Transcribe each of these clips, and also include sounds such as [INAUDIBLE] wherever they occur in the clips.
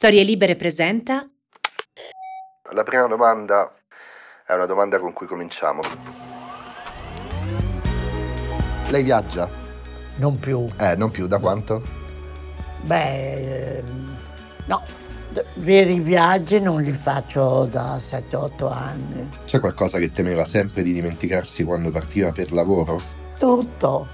Storie Libere presenta La prima domanda è una domanda con cui cominciamo. Lei viaggia? Non più. Eh, non più, da quanto? Beh, ehm, no, d- veri viaggi non li faccio da 7-8 anni. C'è qualcosa che temeva sempre di dimenticarsi quando partiva per lavoro? Tutto,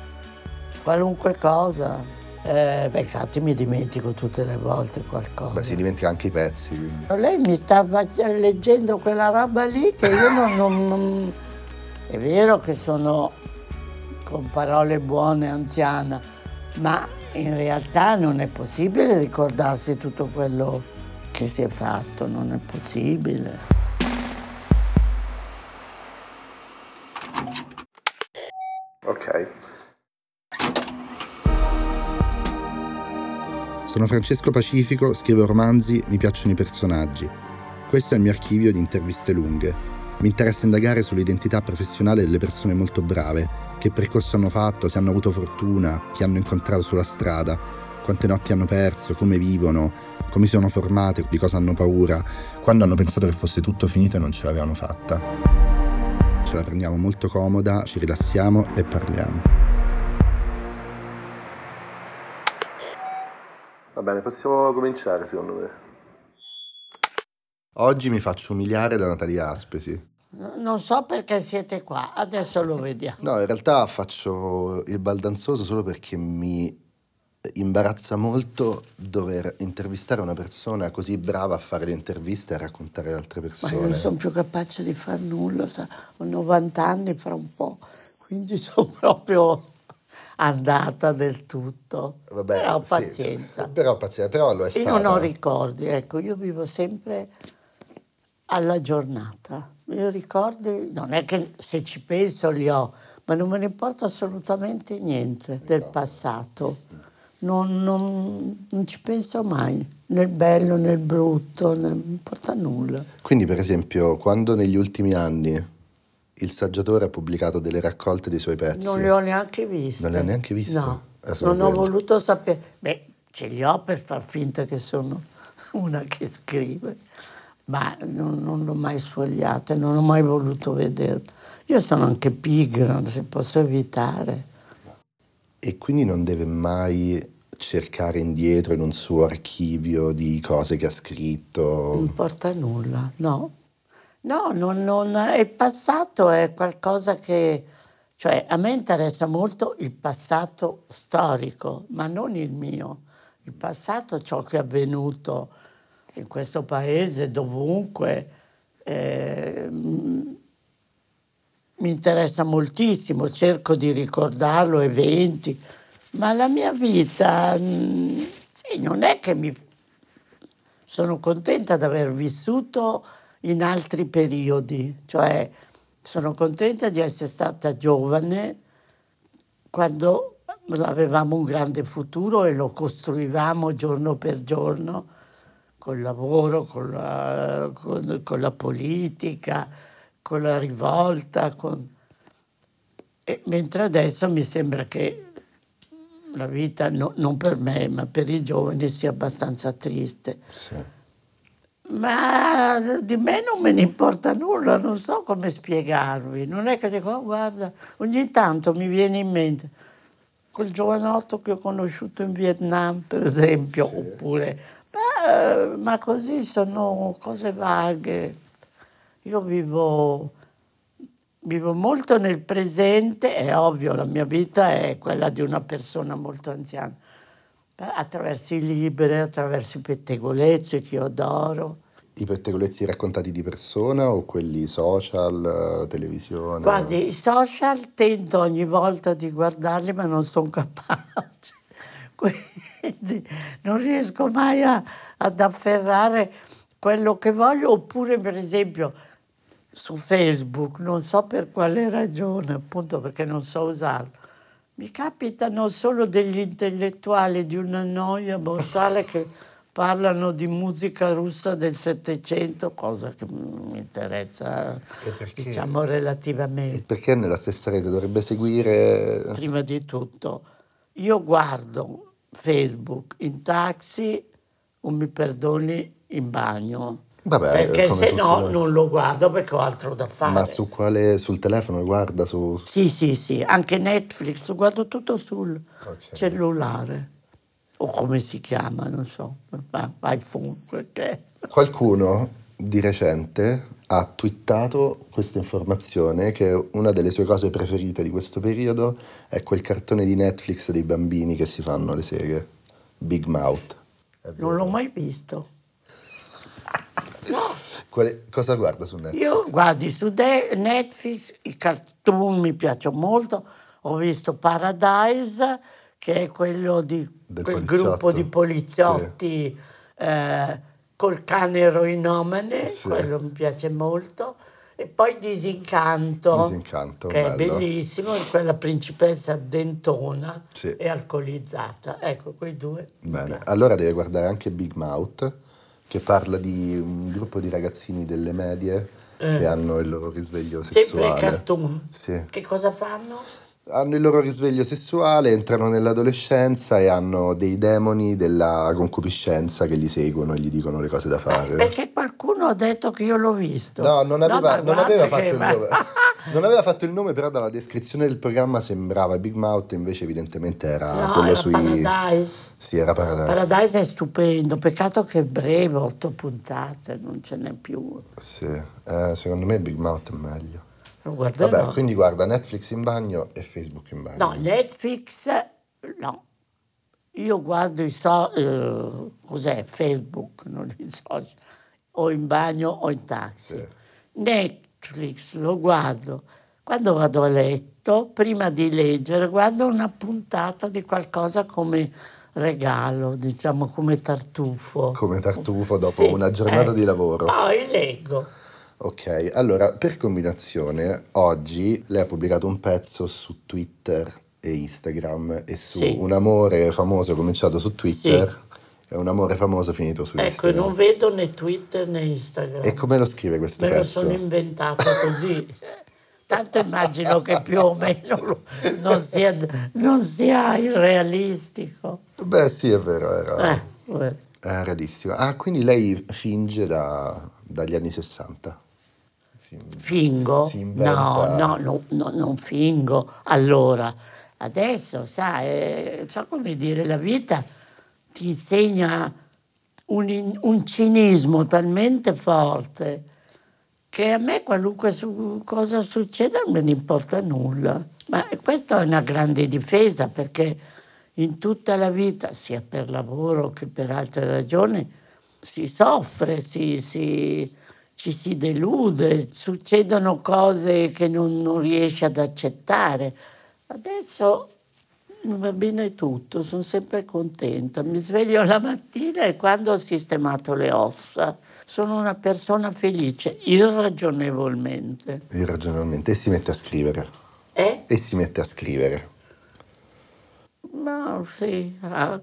qualunque cosa. Eh, beh, infatti mi dimentico tutte le volte qualcosa. Beh, si dimentica anche i pezzi, quindi. Lei mi sta leggendo quella roba lì che io non, non- non- È vero che sono con parole buone anziana, ma in realtà non è possibile ricordarsi tutto quello che si è fatto, non è possibile. Sono Francesco Pacifico, scrivo romanzi, mi piacciono i personaggi. Questo è il mio archivio di interviste lunghe. Mi interessa indagare sull'identità professionale delle persone molto brave, che percorso hanno fatto, se hanno avuto fortuna, chi hanno incontrato sulla strada, quante notti hanno perso, come vivono, come si sono formate, di cosa hanno paura, quando hanno pensato che fosse tutto finito e non ce l'avevano fatta. Ce la prendiamo molto comoda, ci rilassiamo e parliamo. Va bene, possiamo cominciare secondo me. Oggi mi faccio umiliare da Natalia Aspesi. No- Non so perché siete qua, adesso lo vediamo. No, in realtà faccio il baldanzoso solo perché mi imbarazza molto dover intervistare una persona così brava a fare le interviste e a raccontare le altre Ma persone. io non sono più capace di far nulla, sa. ho 90 anni fra un po', quindi [LAUGHS] sono proprio andata del tutto. Vabbè, Però sì, pazienza. però pazienza, però lo è Io stata. non ho ricordi, ecco, io vivo sempre alla giornata. Io ricordi, non è che se ci penso li ho, ma non me ne importa assolutamente niente del passato. Non, non- non ci penso mai, nel bello, nel brutto, non importa nulla. Quindi, per esempio, quando negli ultimi anni il saggiatore ha pubblicato delle raccolte dei suoi pezzi, Non le ho neanche viste. Non le ha neanche viste? No, Eh, non ho voluto sapere. Beh, ce li ho per far finta che sono [LAUGHS] una che scrive, ma non, non l'ho mai sfogliato e non ho mai voluto vederlo. Io sono anche pigra, se posso evitare. e quindi non deve mai cercare indietro in un suo archivio di cose che ha scritto. Non importa nulla, no. No, non, non- il passato è qualcosa che... Cioè, a me interessa molto il passato storico, ma non il mio. Il passato, ciò che è avvenuto in questo paese, dovunque, eh, mi interessa moltissimo, cerco di ricordarlo, eventi, ma la mia vita, mm, sì, non è che mi sono contenta di aver vissuto in altri periodi, cioè sono contenta di essere stata giovane quando avevamo un grande futuro e lo costruivamo giorno per giorno col lavoro, con la, con- con la politica, con la rivolta, con- mentre adesso mi sembra che la vita, no- non per me, ma per i giovani, sia abbastanza triste. Sì. Ma di me non me ne importa nulla, non so come spiegarvi. Non è che dico, "Oh, guarda, ogni tanto mi viene in mente quel giovanotto che ho conosciuto in Vietnam, per esempio, Sì. oppure, "Beh, ma così sono cose vaghe. Io vivo, vivo molto nel presente, è ovvio, la mia vita è quella di una persona molto anziana attraverso i libri, attraverso i pettegolezzi che io adoro. I pettegolezzi raccontati di persona o quelli social, televisione? Guardi, i social tento ogni volta di guardarli, ma non sono capace. [LAUGHS] Quindi non riesco mai a- ad afferrare quello che voglio, oppure per esempio su Facebook, non so per quale ragione, appunto perché non so usarlo, mi capitano solo degli intellettuali di una noia mortale che parlano di musica russa del Settecento, cosa che mi interessa, perché? diciamo, E relativamente. perché nella stessa rete dovrebbe seguire... Prima di tutto, io guardo Facebook in taxi o mi perdoni in bagno. Vabbè, perché se no noi. non lo guardo perché ho altro da fare. Ma su quale, sul telefono guarda su... Sì, sì, sì, anche Netflix, guardo tutto sul Ok. cellulare. O come si chiama, non so, iPhone, quel che è. Qualcuno di recente ha twittato questa informazione che una delle sue cose preferite di questo periodo è quel cartone di Netflix dei bambini che si fanno le seghe, Big Mouth. Non l'ho mai visto. Quale- cosa guarda su Netflix? io guardi su De- Netflix i cartoon mi piacciono molto. Ho visto Paradise, che è quello di Del quel poliziotto. gruppo di poliziotti eh, col cane eroinomane, Sì. quello mi piace molto. E poi Disincanto, Disincanto, che è bello. bellissimo, è quella principessa dentona Sì. e alcolizzata. Ecco, quei due. Bene, allora deve guardare anche Big Mouth, che parla di un gruppo di ragazzini delle medie che hanno il loro risveglio Eh. Sempre sessuale. i cartoon. Sì. Che cosa fanno? Hanno il loro risveglio sessuale, entrano nell'adolescenza e hanno dei demoni della concupiscenza che li seguono e gli dicono le cose da fare. Perché qualcuno ha detto che io l'ho visto. No, non aveva, ma non aveva che- fatto il nome. [LAUGHS] Non aveva fatto il nome, però dalla descrizione del programma sembrava Big Mouth, invece evidentemente era No, quello era sui... Paradise. Sì, era Paradise. Paradise è stupendo, peccato che è breve, otto puntate, non ce n'è più. Sì, eh, secondo me Big Mouth è meglio. Lo guarderò. Vabbè, quindi guarda Netflix in bagno e Facebook in bagno. No, Netflix, no. Io guardo i so, eh, cos'è, Facebook, non i social, o in bagno o in taxi. Sì. Netflix lo guardo quando vado a letto, prima di leggere, guardo una puntata di qualcosa come regalo, diciamo come tartufo. Come tartufo dopo Sì, una giornata eh. di lavoro. Poi leggo. Ok, allora per combinazione, oggi lei ha pubblicato un pezzo su Twitter e Instagram e su Sì. un amore famoso cominciato su Twitter e un amore famoso finito su Ecco, Instagram. non vedo né Twitter né Instagram. E come lo scrive questo Me lo pezzo? sono inventato così. [LAUGHS] Tanto immagino che più o meno lo- non sia, non sia irrealistico. Beh sì, è vero, era, Eh, vabbè. era realistico. Ah, quindi lei finge da- dagli anni 60. Fingo? Si No, no, no, no, non fingo. Allora, adesso, sai, eh, so come dire, la vita ti insegna un, un cinismo talmente forte che a me qualunque su- cosa succeda non me ne importa nulla. Ma questa è una grande difesa perché in tutta la vita, sia per lavoro che per altre ragioni, si soffre, si, si- ci si delude, succedono cose che non, non riesci ad accettare. Adesso mi va bene tutto, sono sempre contenta. Mi sveglio la mattina e quando ho sistemato le ossa sono una persona felice, irragionevolmente. Irragionevolmente. E si mette a scrivere. Eh? E si mette a scrivere. Ma sì, ah,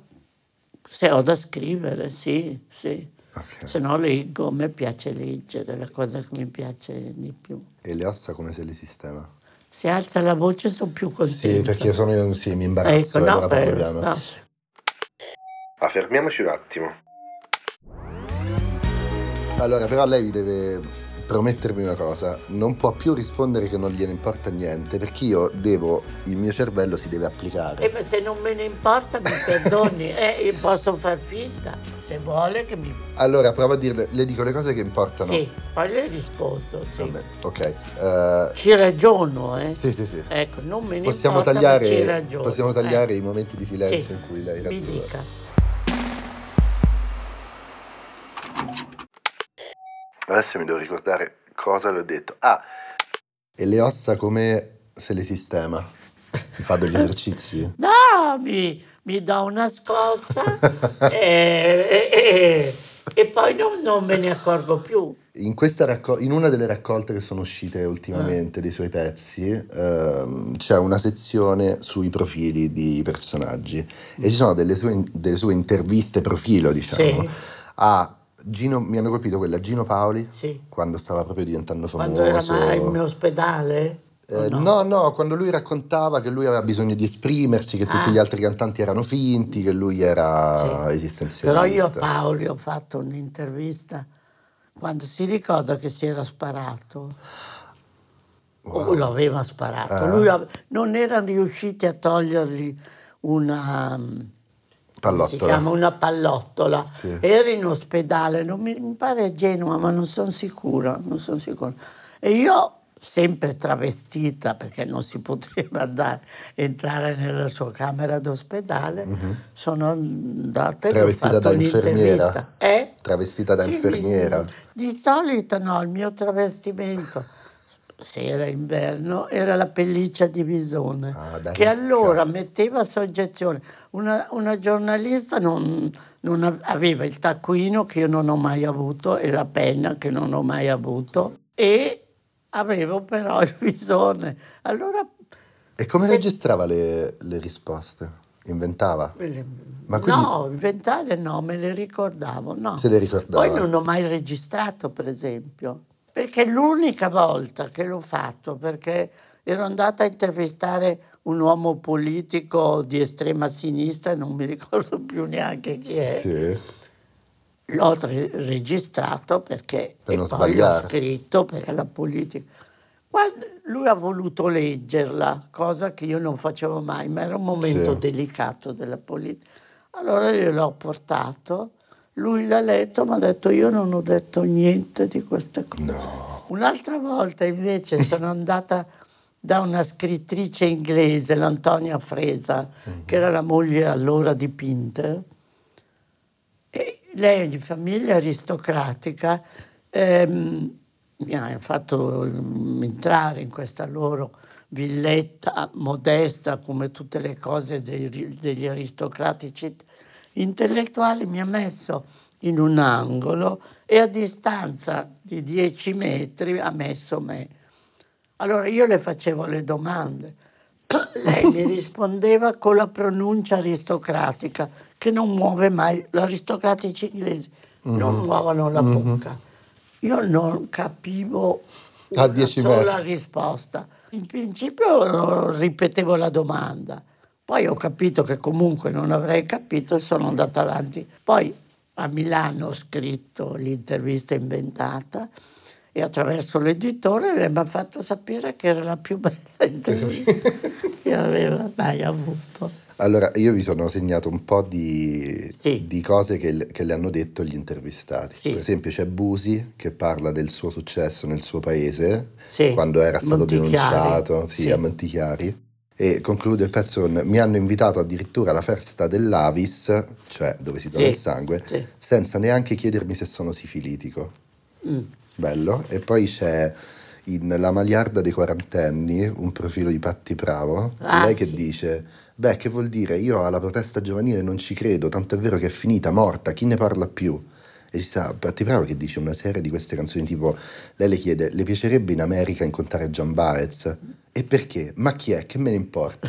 se ho da scrivere, sì, sì. Ok. Se no leggo, a me piace leggere, è la cosa che mi piace di più. E le ossa come se le sistema? Se alza la voce sono più contenta. Sì, perché sono io, sì, mi imbarazzo. Ecco, no, per- piano. no. Ma fermiamoci un attimo. Allora, però lei deve promettermi una cosa, non può più rispondere che non gliene importa niente, perché io devo, il mio cervello si deve applicare. E se non me ne importa mi perdoni, [LAUGHS] eh, io posso far finta, se vuole che mi... Allora, provo a dirle, le dico le cose che importano. Sì, poi le rispondo, sì. Vabbè, ok. Eh, Ci ragiono, eh. sì, sì, sì. Ecco, non me ne Possiamo importa, tagliare, possiamo tagliare eh. i momenti di silenzio Sì, in cui lei Mi ragiona. dica. Adesso mi devo ricordare cosa le ho detto. Ah, E le ossa come se le sistema? Fa degli [LAUGHS] esercizi? No, mi, mi do una scossa [LAUGHS] e, e- e- e poi non, non me ne accorgo più. In, questa racco- in una delle raccolte che sono uscite ultimamente dei suoi pezzi ehm, c'è una sezione sui profili di personaggi e ci sono delle sue, delle sue interviste profilo, diciamo, Sì. a Gino, mi hanno colpito quella Gino Paoli Sì. quando stava proprio diventando famoso. Quando era mai in ospedale? Eh, no? no? no, quando lui raccontava che lui aveva bisogno di esprimersi, che tutti Ah. gli altri cantanti erano finti, che lui era Sì. esistenzialista. Però io a Paoli ho fatto un'intervista quando si ricorda che si era sparato. Wow. Lo aveva sparato. Ah. Lui ave- non erano riusciti a togliergli una... si chiama una pallottola. Sì. Era in ospedale, non mi, mi pare a Genova, ma non sono sicura, non sono sicura. E io, sempre travestita, perché non si poteva andare, entrare nella sua camera d'ospedale, sono andata. Travestita da infermiera? Eh? Travestita da Sì, infermiera? Di, di solito no, il mio travestimento, se era inverno, era la pelliccia di bisone, Ah, che allora metteva soggezione. Una, una giornalista non, non av- aveva il taccuino che io non ho mai avuto e la penna che non ho mai avuto e avevo però il bisone. Allora E come Se- registrava le, le risposte? Inventava? le- Ma quindi- no, inventate no, me le ricordavo, no. Se le ricordava? Poi non ho mai registrato, per esempio, perché l'unica volta che l'ho fatto, perché ero andata a intervistare un uomo politico di estrema sinistra, non mi ricordo più neanche chi è, Sì. l'ho re- registrato perché Per non poi sbagliare. l'ho scritto perché la politica. Quando lui ha voluto leggerla, cosa che io non facevo mai, ma era un momento Sì. delicato della politica. Allora io l'ho portato, lui l'ha letto, mi ha detto io non ho detto niente di queste cose. No. Un'altra volta invece sono andata da una scrittrice inglese, l'Antonia Fresa, Mhm. che era la moglie allora di Pinter, e lei di famiglia aristocratica ehm, mi ha fatto mm, entrare in questa loro villetta modesta come tutte le cose dei- degli aristocratici intellettuali, mi ha messo in un angolo e a distanza di 10 metri ha messo me. Allora io le facevo le domande, [CLEARS THROAT] lei mi rispondeva con la pronuncia aristocratica che non muove mai, gli aristocratici inglesi non muovono la bocca. Io non capivo A una 10 sola risposta. In principio ripetevo la domanda, poi ho capito che comunque non avrei capito e sono andata avanti. Poi a Milano ho scritto l'intervista inventata e attraverso l'editore mi ha fatto sapere che era la più [LAUGHS] bella intervista che aveva mai avuto. Allora, io vi sono segnato un po' di, Sì. di cose che, le- che le hanno detto gli intervistati. Sì. Per esempio c'è Busi che parla del suo successo nel suo paese, Sì, quando era stato Montichiari. denunciato sì, a Montichiari. E conclude il pezzo con mi hanno invitato addirittura alla festa dell'Avis, cioè dove si dona il sangue, senza neanche chiedermi se sono sifilitico. Mm. Bello. E poi c'è in La Maliarda dei quarantenni un profilo di Patti Bravo, Ah, lei che sì. dice, beh che vuol dire, io alla protesta giovanile non ci credo, tanto è vero che è finita, morta, chi ne parla più? E ci sta Patti Bravo che dice una serie di queste canzoni tipo, lei le chiede, le piacerebbe in America incontrare Gian Baez? E perché? Ma chi è? Che me ne importa?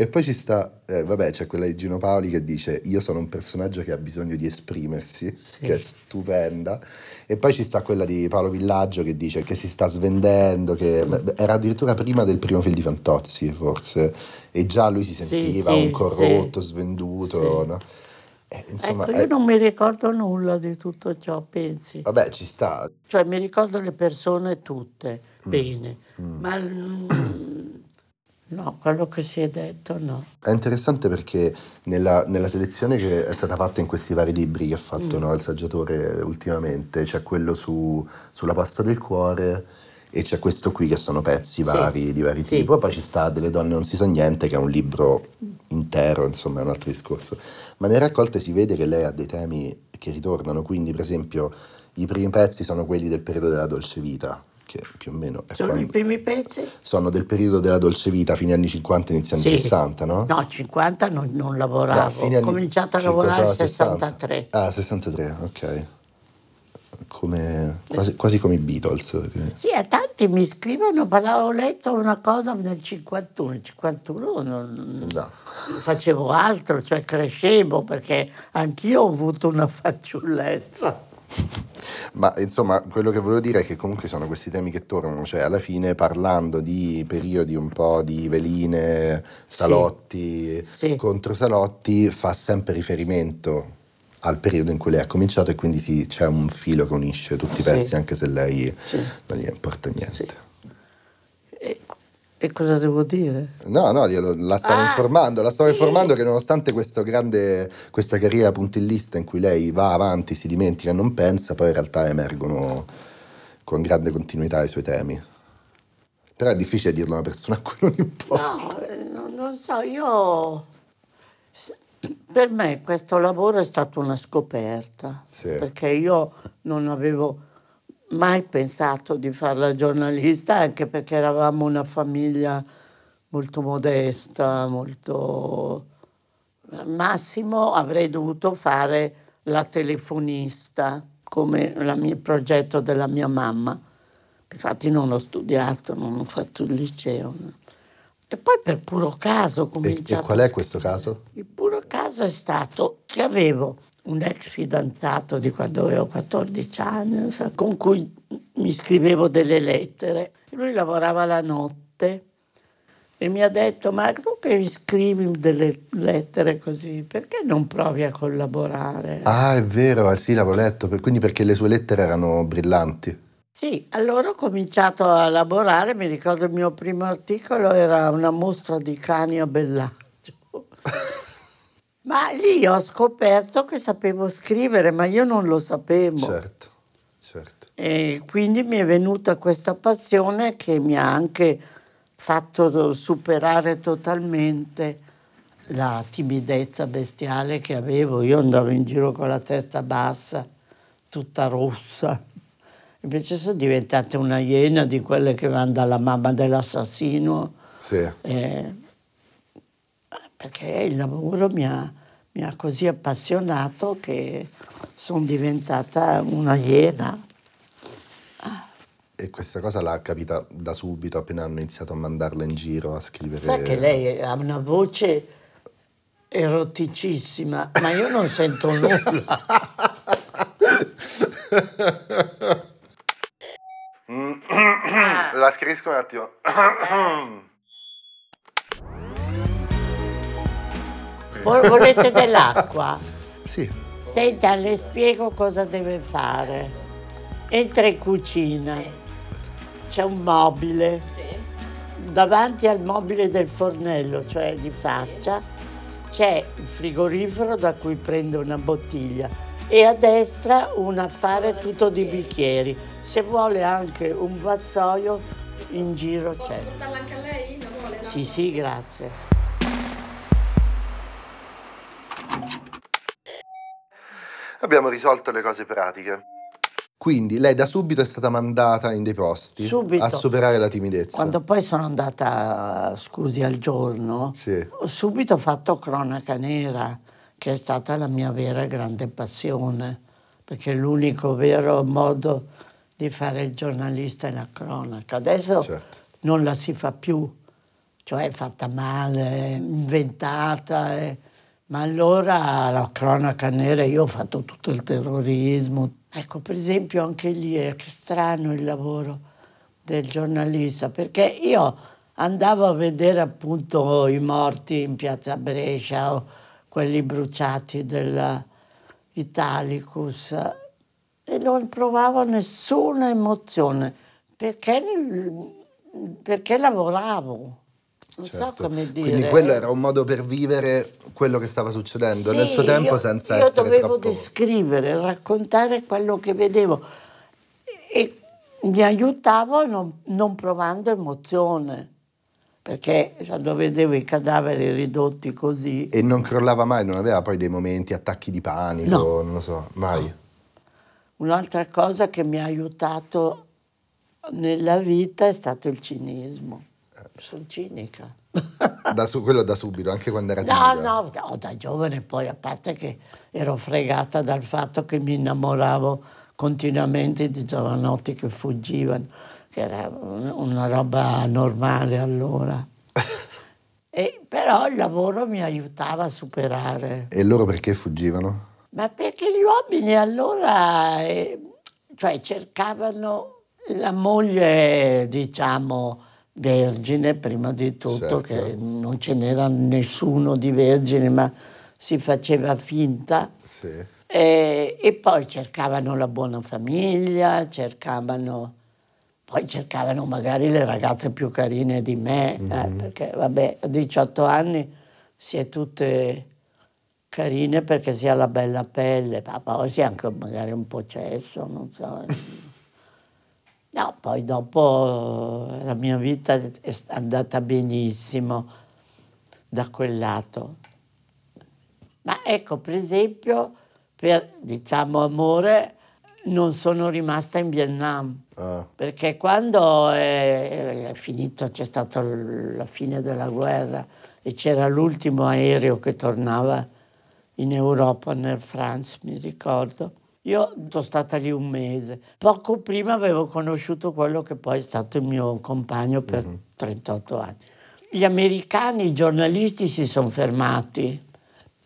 E poi ci sta, eh, vabbè, c'è quella di Gino Paoli che dice io sono un personaggio che ha bisogno di esprimersi, Sì. che è stupenda. E poi ci sta quella di Paolo Villaggio che dice che si sta svendendo, che era addirittura prima del primo film di Fantozzi forse, e già lui si Sì, sentiva sì, un corrotto, sì. svenduto. Sì. no? Eh, insomma, ecco, eh, io non mi ricordo nulla di tutto ciò, pensi. vabbè, ci sta. Cioè mi ricordo le persone tutte Mm. bene, ma mm, no, quello che si è detto no. È interessante perché nella, nella selezione che è stata fatta in questi vari libri che ha fatto Mm. no, il saggiatore ultimamente, c'è quello su- sulla pasta del cuore e c'è questo qui che sono pezzi Sì, vari di vari sì. tipi. Poi ci sta Delle donne non si sa niente, che è un libro intero, insomma, è un altro discorso. Ma nelle raccolte si vede che lei ha dei temi che ritornano, quindi per esempio i primi pezzi sono quelli del periodo della dolce vita, che più o meno Sono i primi pezzi? sono del periodo della dolce vita, fine anni 50, inizio anni Sì. 60, no? No, 50 non, non No, lavoravo, fine ho cominciato a lavorare nel 50, 63. Ah, 63, ok. Come, quasi, quasi come i Beatles. che- Sì, a tanti mi scrivono, parlavo, ho letto una cosa nel 51, nel 51 non, No. facevo altro, cioè crescevo perché anch'io ho avuto una [LAUGHS] fanciullezza. [LAUGHS] Ma insomma, quello che volevo dire è che comunque sono questi temi che tornano, cioè alla fine parlando di periodi un po' di veline, salotti, Sì. contro salotti, fa sempre riferimento al periodo in cui lei ha cominciato e quindi sì, c'è un filo che unisce tutti i Sì. pezzi, anche se lei Sì. non gli importa niente. E, cosa devo dire? No, no, glielo- la stavo Ah, informando, la stavo sì. informando che nonostante questo grande, questa carriera puntillista in cui lei va avanti, si dimentica e non pensa, poi in realtà emergono con grande continuità i suoi temi. Però è difficile dirlo a una persona a cui non importa. No, non, so, io... Per me questo lavoro è stato una scoperta, Sì. perché io non avevo mai pensato di fare la giornalista, anche perché eravamo una famiglia molto modesta, molto... Al massimo avrei dovuto fare la telefonista, come il progetto della mia mamma. Infatti non ho studiato, non ho fatto il liceo. E poi per puro caso ho E, cominciato... e qual a è questo caso? il puro caso è stato che avevo un ex fidanzato di quando avevo 14 anni, so, con cui mi scrivevo delle lettere. Lui lavorava la notte e mi ha detto, ma tu che mi scrivi delle lettere così, perché non provi a collaborare? Ah, è vero, sì, l'avevo letto, quindi perché le sue lettere erano brillanti. Sì, allora ho cominciato a lavorare, mi ricordo il mio primo articolo era una mostra di cani a Bellagio. [LAUGHS] ma lì ho scoperto che sapevo scrivere, ma io non lo sapevo. Certo, certo. E quindi mi è venuta questa passione che mi ha anche fatto superare totalmente la timidezza bestiale che avevo. Io andavo in giro con la testa bassa, tutta rossa. Invece sono diventata una iena di quelle che vanno dalla mamma dell'assassino, Sì. eh, perché il lavoro mi ha, mi ha così appassionato che sono diventata una iena. E questa cosa l'ha capita da subito, appena hanno iniziato a mandarla in giro a scrivere. Sai che lei ha una voce eroticissima, ma io non sento nulla. [COUGHS] La scrivisco un attimo. [COUGHS] [COUGHS] Volete dell'acqua? [LAUGHS] sì. Senta, le spiego cosa deve fare. Entra in cucina, c'è un mobile. Davanti al mobile del fornello, cioè di faccia, c'è il frigorifero da cui prende una bottiglia e a destra un affare tutto di bicchieri. Se vuole anche un vassoio, in giro Posso c'è. portarla anche a lei? Sì, sì, grazie. Abbiamo risolto le cose pratiche. Quindi lei da subito è stata mandata in dei posti Subito. a superare la timidezza. Quando poi sono andata, scusi, al giorno, Sì. ho subito fatto cronaca nera, che è stata la mia vera e grande passione, perché l'unico vero modo di fare il giornalista è la cronaca. Adesso Certo. non la si fa più, cioè è fatta male, inventata, eh. Ma allora la cronaca nera, io ho fatto tutto il terrorismo. Ecco, per esempio anche lì è strano il lavoro del giornalista, perché io andavo a vedere appunto i morti in piazza Brescia o quelli bruciati dell'Italicus e non provavo nessuna emozione perché, perché lavoravo. Non certo. so come dire. Quindi quello era un modo per vivere quello che stava succedendo nel Sì, suo tempo io- senza io essere dovevo troppo... descrivere, raccontare quello che vedevo e mi aiutavo non, non provando emozione, perché quando vedevo i cadaveri ridotti così, E non crollava mai, non aveva poi dei momenti, attacchi di panico, No. non lo so, mai. un'altra cosa che mi ha aiutato nella vita è stato il cinismo. Sono cinica. Da su- quello da subito, anche quando era No, timida. no, no, da giovane poi, a parte che ero fregata dal fatto che mi innamoravo continuamente di giovanotti che fuggivano, che era un- una roba normale allora. [LAUGHS] E, però il lavoro mi aiutava a superare. E loro perché fuggivano? Ma perché gli uomini allora, eh, cioè cercavano la moglie, diciamo, vergine prima di tutto, Certo. che non ce n'era nessuno di vergine, ma si faceva finta. Sì. E, e poi cercavano la buona famiglia, cercavano, poi cercavano magari le ragazze più carine di me, eh, perché vabbè, a 18 anni si è tutte carine perché si ha la bella pelle, ma poi si è anche magari un po' cesso, non so. No, poi dopo eh, la mia vita è andata benissimo da quel lato. Ma ecco, per esempio, per diciamo amore, non sono rimasta in Vietnam. Ah, Perché quando è, è finito, c'è stata la fine della guerra e c'era l'ultimo aereo che tornava in Europa, nel France, mi ricordo. Io sono stata lì un mese. Poco prima avevo conosciuto quello che poi è stato il mio compagno per 38 anni. Gli americani, i giornalisti si sono fermati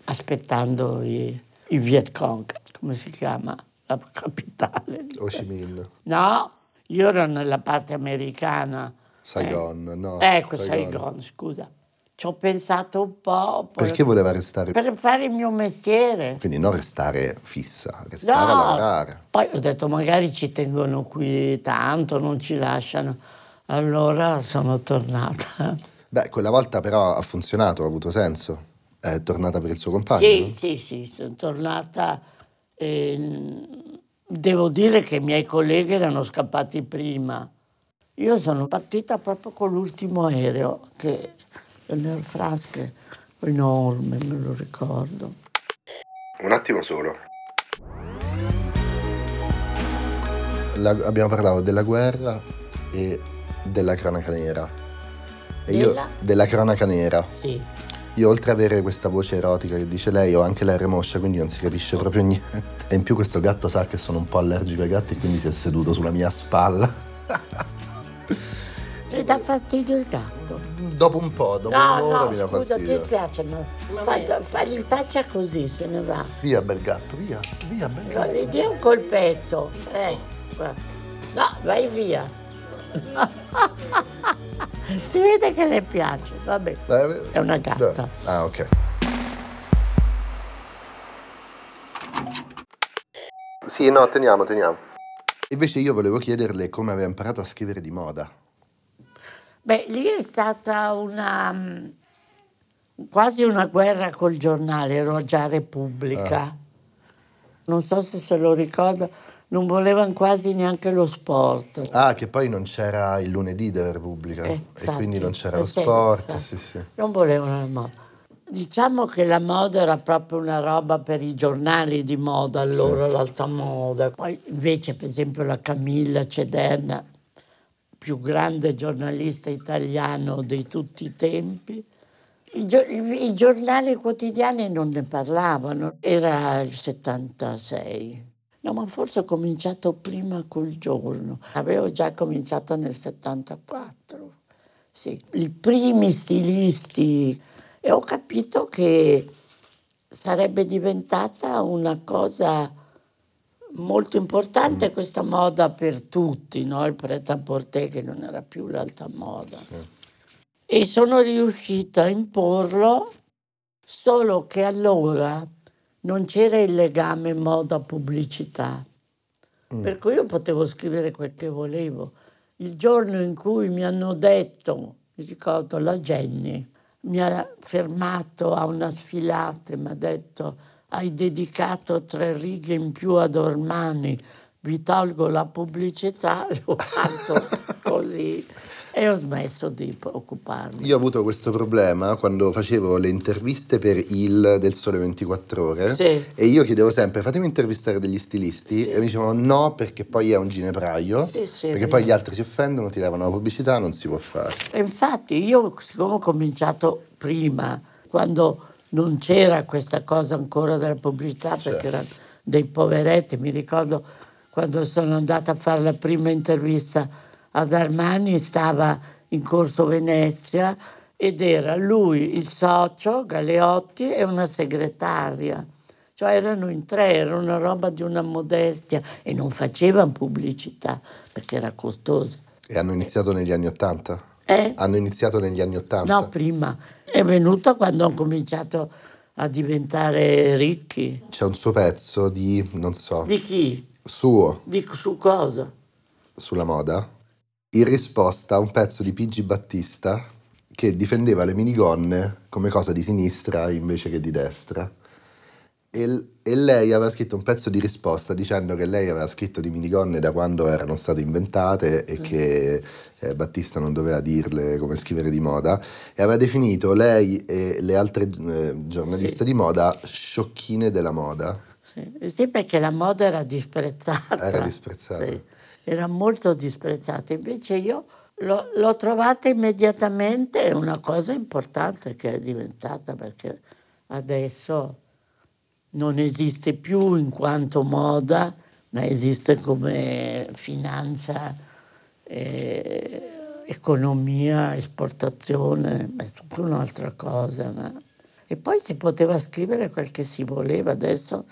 aspettando i, i Viet Cong, come si chiama la [LAUGHS] capitale. Ho Chi Minh, No, io ero nella parte americana. Saigon, Eh. no. Ecco, Saigon, scusa. Ci ho pensato un po'. Perché voleva restare? Per fare il mio mestiere. Quindi non restare fissa, restare a lavorare. Poi ho detto magari ci tengono qui tanto, non ci lasciano. Allora sono tornata. Beh, quella volta però ha funzionato, ha avuto senso. È tornata per il suo compagno? Sì, no? sì, sì, sono tornata. e, devo dire che i miei colleghi erano scappati prima. Io sono partita proprio con l'ultimo aereo, che è l'Air France, che è enorme, me lo ricordo. Un attimo solo. La- abbiamo parlato della guerra e della cronaca nera. E io Della? della cronaca nera. Sì. Io oltre ad avere questa voce erotica che dice lei, ho anche la remoscia, quindi non si capisce proprio niente. E in più questo gatto sa che sono un po' allergico ai gatti e quindi si è seduto sulla mia spalla. [LAUGHS] Le dà fastidio il gatto. Dopo un po', dopo No, un'ora no, mi dà scusa, ti fastidio. spiace, ma fa, fagli faccia così, se ne va. Via bel gatto, via, via bel No, gatto. gli dia un colpetto. Eh, no, vai via. [LAUGHS] si vede che le piace, vabbè. È una gatta. Ah, ok. Sì, no, teniamo, teniamo. Invece io volevo chiederle come aveva imparato a scrivere di moda. Beh, lì è stata una mm, quasi una guerra col giornale, ero già Repubblica. Non so se se lo ricorda, non volevano quasi neanche lo sport. Ah, che poi non c'era il lunedì della Repubblica Eh, e infatti, quindi non c'era eh, lo sì, sport, infatti. sì, sì. Non volevano la moda. Diciamo che la moda era proprio una roba per i giornali di moda, allora l'alta moda. Poi invece, per esempio, la Camilla Cederna, più grande giornalista italiano di tutti i tempi, i, gio- i- i giornali quotidiani non ne parlavano, era il 76. No, ma forse ho cominciato prima col giorno. Avevo già cominciato nel 74. Sì, i primi stilisti e ho capito che sarebbe diventata una cosa molto importante questa moda per tutti, no? il pret-à-porter che non era più l'alta moda. E sono riuscita a imporlo, solo che allora non c'era il legame moda-pubblicità. Per cui io potevo scrivere quel che volevo. Il giorno in cui mi hanno detto, mi ricordo la Jenny, mi ha fermato a una sfilata e mi ha detto hai dedicato tre righe in più ad Ormani, vi tolgo la pubblicità, [LAUGHS] l'ho fatto così e ho smesso di occuparmi. Io ho avuto questo problema quando facevo le interviste per il del Sole 24 Ore Sì. e io chiedevo sempre fatemi intervistare degli stilisti Sì. e mi dicevano no perché poi è un ginepraio, Sì, perché poi gli altri si offendono, ti levano la pubblicità, non si può fare. E infatti io, siccome ho cominciato prima, quando non c'era questa cosa ancora della pubblicità, perché Certo. erano dei poveretti, mi ricordo quando sono andata a fare la prima intervista ad Armani, stava in Corso Venezia ed era lui, il socio, Galeotti e una segretaria. Cioè erano in tre, era una roba di una modestia e non facevano pubblicità perché era costosa. E hanno iniziato negli anni Ottanta? Eh? Hanno iniziato negli anni Ottanta? No, prima. È venuta quando hanno cominciato a diventare ricchi. C'è un suo pezzo di, non so, Di chi? suo, Di su cosa? sulla moda, in risposta a un pezzo di Pigi Battista che difendeva le minigonne come cosa di sinistra invece che di destra. E, e lei aveva scritto un pezzo di risposta dicendo che lei aveva scritto di minigonne da quando erano state inventate e che eh, Battista non doveva dirle come scrivere di moda e aveva definito lei e le altre eh, giornaliste Sì. di moda sciocchine della moda. Sì, sì, perché la moda era disprezzata. Era disprezzata. Sì, era molto disprezzata. Invece io l'ho, l'ho trovata immediatamente una cosa importante che è diventata perché adesso non esiste più in quanto moda, ma esiste come finanza, eh, economia, esportazione, è tutta un'altra cosa. no? E poi si poteva scrivere quel che si voleva, adesso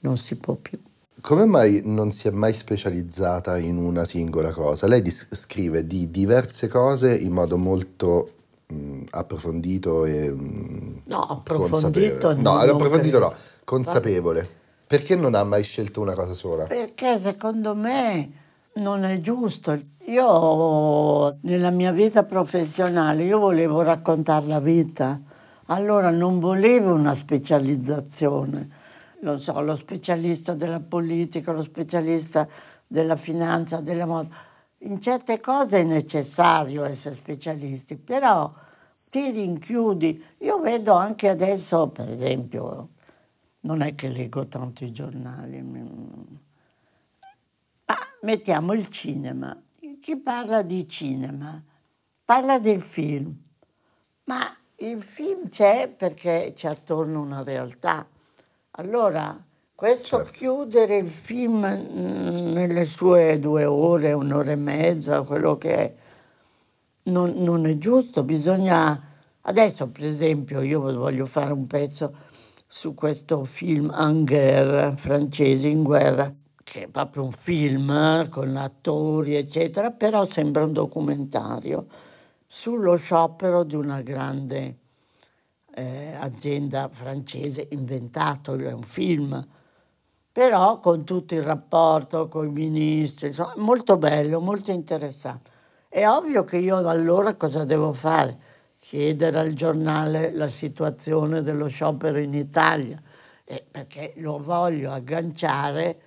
non si può più. Come mai non si è mai specializzata in una singola cosa? Lei dis- scrive di diverse cose in modo molto mh, approfondito e mh, No, approfondito consapevole. no, No, approfondito credo. no, consapevole. Perché non ha mai scelto una cosa sola? Perché secondo me non è giusto. Io nella mia vita professionale io volevo raccontare la vita, allora non volevo una specializzazione. Non so, lo specialista della politica, lo specialista della finanza, della moda. In certe cose è necessario essere specialisti, però ti rinchiudi. Io vedo anche adesso, per esempio, non è che leggo tanto i giornali, ma mettiamo il cinema. Chi parla di cinema parla del film, ma il film c'è perché c'è attorno una realtà. Allora, questo Certo. chiudere il film mm, nelle sue due ore, un'ora e mezza, quello che è, non, non è giusto, bisogna... Adesso, per esempio, io voglio fare un pezzo su questo film En guerre, francese in guerra, che è proprio un film eh, con attori, eccetera, però sembra un documentario sullo sciopero di una grande eh, azienda francese, inventato, è un film, però con tutto il rapporto con i ministri, insomma, molto bello, molto interessante. È ovvio che io allora cosa devo fare? Chiedere al giornale la situazione dello sciopero in Italia, eh, perché lo voglio agganciare,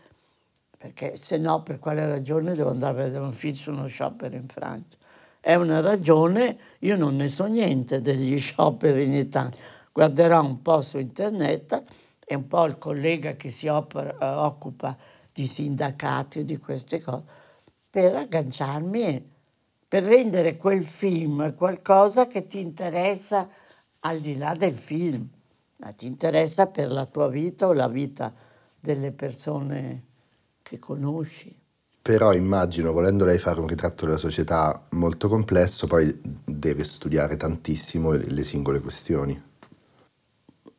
perché se no per quale ragione devo andare a vedere un film su uno sciopero in Francia? È una ragione, io non ne so niente degli [LAUGHS] scioperi in Italia, guarderò un po' su internet e un po' il collega che si opera- eh, occupa di sindacati e di queste cose, per agganciarmi, per rendere quel film qualcosa che ti interessa al di là del film, ma ti interessa per la tua vita o la vita delle persone che conosci. Però immagino, volendo lei fare un ritratto della società molto complesso, poi deve studiare tantissimo le, le singole questioni.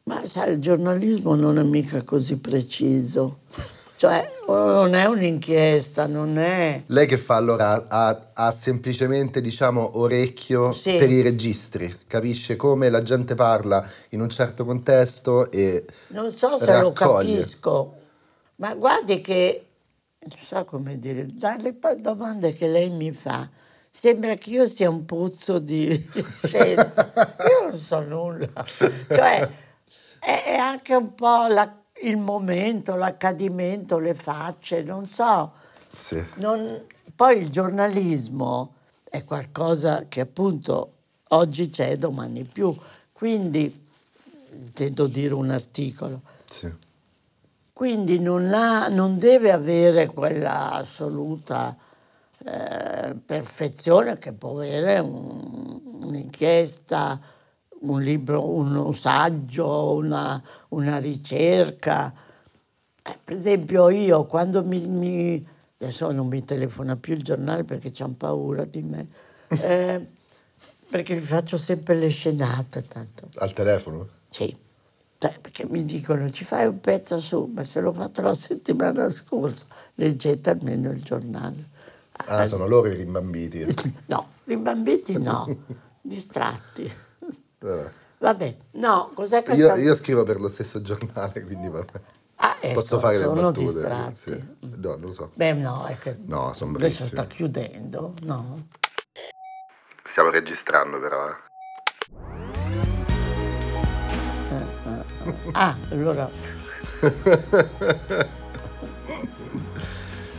Ma sai, il giornalismo non è mica così preciso. Cioè, non è un'inchiesta, non è... Lei che fa allora? Ha, ha semplicemente, diciamo, orecchio Sì. per i registri, capisce come la gente parla in un certo contesto e Non so se lo raccoglie. capisco, ma guardi che, non so come dire, dalle domande che lei mi fa, sembra che io sia un puzzo di [LAUGHS] scienza. Io non so nulla. Cioè, è, è anche un po' la- il momento, l'accadimento, le facce, non so. Sì. Non- poi il giornalismo è qualcosa che appunto oggi c'è, domani più. Quindi intendo dire un articolo. Sì. Quindi non, ha- non deve avere quella assoluta eh, perfezione che può avere un- un'inchiesta, un libro, un saggio, una, una ricerca. Eh, per esempio io quando mi, mi- adesso non mi telefona più il giornale perché c'hanno paura di me, eh, perché vi faccio sempre le scenate tanto. Al telefono? Sì. Cioè, perché mi dicono ci fai un pezzo su, ma se l'ho fatto la settimana scorsa, leggete almeno il giornale. Ah, sono loro i rimbambiti. [LAUGHS] No, rimbambiti no, [LAUGHS] distratti. Vabbè. Vabbè, no, cos'è Io, questa? io scrivo per lo stesso giornale, [LAUGHS] quindi vabbè. Ah, ecco, Posso fare le battute. distratti. sì. No, non lo so. Beh, no, è che No, sono adesso sta chiudendo, no? Stiamo registrando però, eh. Ah, allora... [LAUGHS]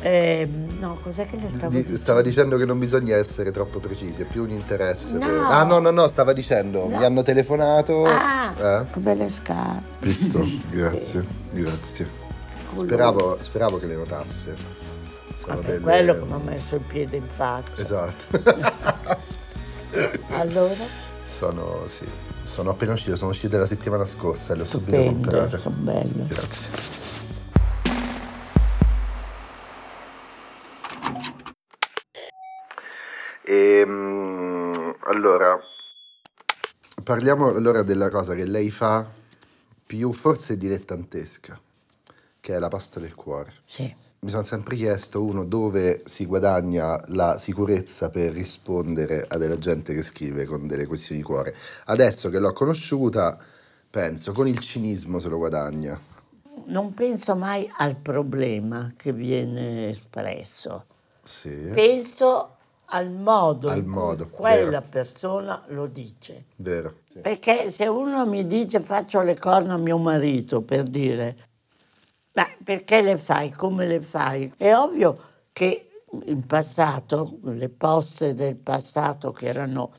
Eh, no, cos'è che le stavo Di- dicendo? Stava dicendo che non bisogna essere troppo precisi, è più un interesse. No. per- Ah, no, no, no, stava dicendo, mi hanno telefonato. Ah, Eh? che belle scarpe. Visto, grazie, grazie. Speravo, speravo che le notasse. Sono Vabbè, delle- quello che mi ha messo il piede in faccia. Esatto. [LAUGHS] Allora, sono, sì, sono appena uscite, sono uscite la settimana scorsa e le ho subito comprate. sono belle. Grazie. Ehm, allora, parliamo allora della cosa che lei fa più forse dilettantesca, che è la pasta del cuore. Sì. Mi sono sempre chiesto, uno, dove si guadagna la sicurezza per rispondere a della gente che scrive con delle questioni di cuore. Adesso che l'ho conosciuta, penso, con il cinismo se lo guadagna. Non penso mai al problema che viene espresso. Sì. Penso al modo Al in cui modo, quella vero. persona lo dice. Vero. Sì. Perché se uno mi dice faccio le corna a mio marito, per dire, ma perché le fai, come le fai? È ovvio che in passato, le poste del passato che erano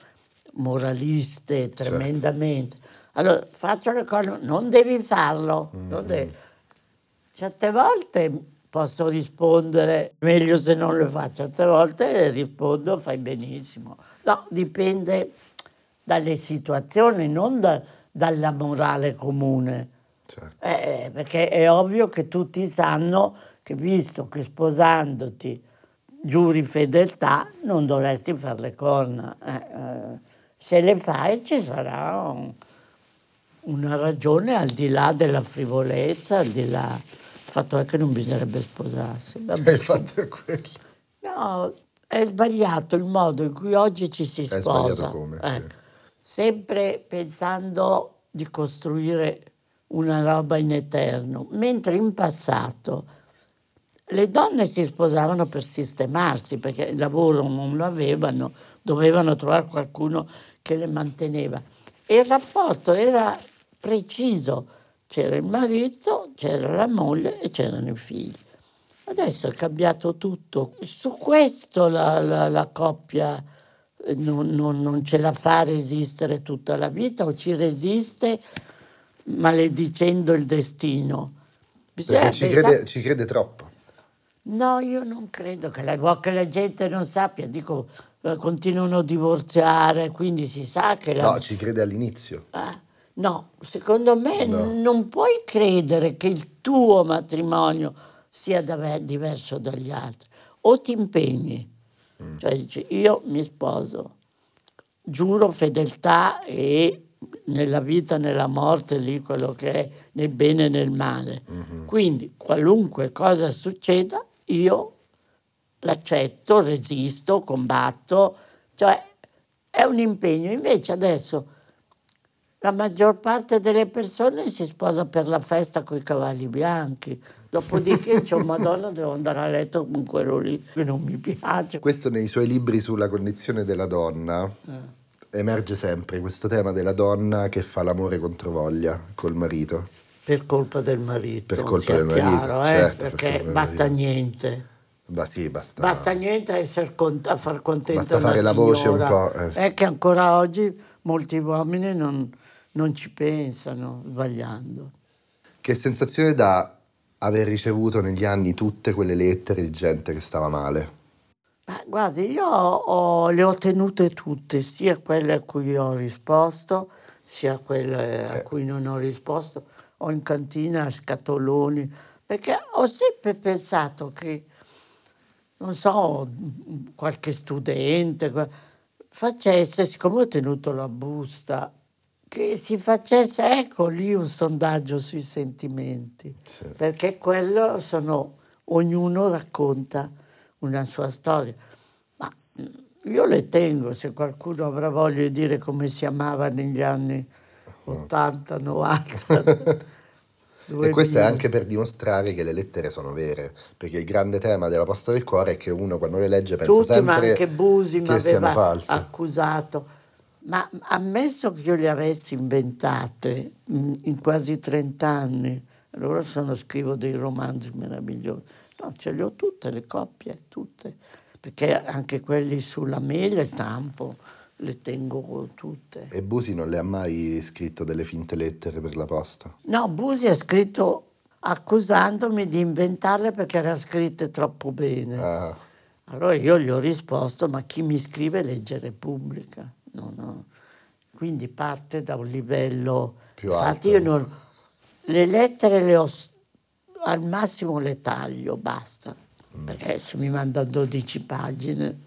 moraliste tremendamente, allora faccio le corna, non devi farlo, non devi. Certe volte posso rispondere meglio se non lo faccio, certe volte rispondo fai benissimo. No, dipende dalle situazioni, non da- dalla morale comune. Certo. Eh, perché è ovvio che tutti sanno che visto che sposandoti giuri fedeltà non dovresti fare le corna. Eh, eh, se le fai ci sarà un- una ragione al di là della frivolezza, al di là... Il fatto è che non bisognerebbe sposarsi. [LAUGHS] vabbè. Il fatto è quello. No, è sbagliato il modo in cui oggi ci si È sposa. sbagliato come, sì. Ecco. Sempre pensando di costruire una roba in eterno, mentre in passato le donne si sposavano per sistemarsi, perché il lavoro non lo avevano, dovevano trovare qualcuno che le manteneva. E il rapporto era preciso, c'era il marito, c'era la moglie e c'erano i figli. Adesso è cambiato tutto. Su questo la, la- la coppia eh, non, non- non ce la fa resistere tutta la vita o ci resiste maledicendo il destino. Bisogna ci pensare- crede, ci crede troppo. No, io non credo che la, che la gente non sappia, dico, eh, continuano a divorziare, quindi si sa che la... No, ci crede all'inizio. Ah, no, secondo me No. non puoi credere che il tuo matrimonio sia diverso dagli altri. O ti impegni, cioè dici io mi sposo, giuro fedeltà e nella vita, nella morte, lì quello che è, nel bene e nel male. Quindi qualunque cosa succeda, io l'accetto, resisto, combatto, cioè è un impegno. Invece adesso la maggior parte delle persone si sposa per la festa con i cavalli bianchi. Dopodiché [LAUGHS] c'è un Madonna, devo andare a letto con quello lì che non mi piace. Questo nei suoi libri sulla condizione della donna Eh. emerge sempre questo tema della donna che fa l'amore contro voglia col marito. Per colpa del marito. Per colpa sia del marito, chiaro, eh, certo, per perché colpa del basta marito. niente. Ma sì, basta. Basta niente a, essere cont- a far contenta Basta una fare la voce un po', eh. È che ancora oggi molti uomini non, non ci pensano, sbagliando. Che sensazione dà aver ricevuto negli anni tutte quelle lettere di gente che stava male? Ma guardi, io ho- le ho tenute tutte, sia quelle a cui ho risposto, sia quelle a cui non ho risposto. Ho in cantina scatoloni, perché ho sempre pensato che, non so, qualche studente facesse, siccome ho tenuto la busta che si facesse, ecco lì un sondaggio sui sentimenti, Sì. perché quello sono, ognuno racconta una sua storia. Ma mm, io le tengo, se qualcuno avrà voglia di dire come si amava negli anni 80, 90. [LAUGHS] [LAUGHS] E questo è 2000. anche per dimostrare che le lettere sono vere, perché il grande tema della posta del cuore è che uno quando le legge pensa Tutti, ma sempre anche Busi che siano false. accusato. Ma ammesso che io le avessi inventate mm, in quasi 30 anni, allora sono, scrivo dei romanzi meravigliosi. No, ce le ho tutte, le coppie, tutte. Perché anche quelli sulla mail stampo, le tengo tutte. E Busi non le ha mai scritto delle finte lettere per la posta. No, Busi ha scritto accusandomi di inventarle perché erano scritte troppo bene. Ah, Allora io gli ho risposto, ma chi mi scrive legge Repubblica. No, no. Quindi parte da un livello... Più Infatti alto. io non... Le lettere le ho... Al massimo le taglio, basta. Mm. Perché se mi manda 12 pagine,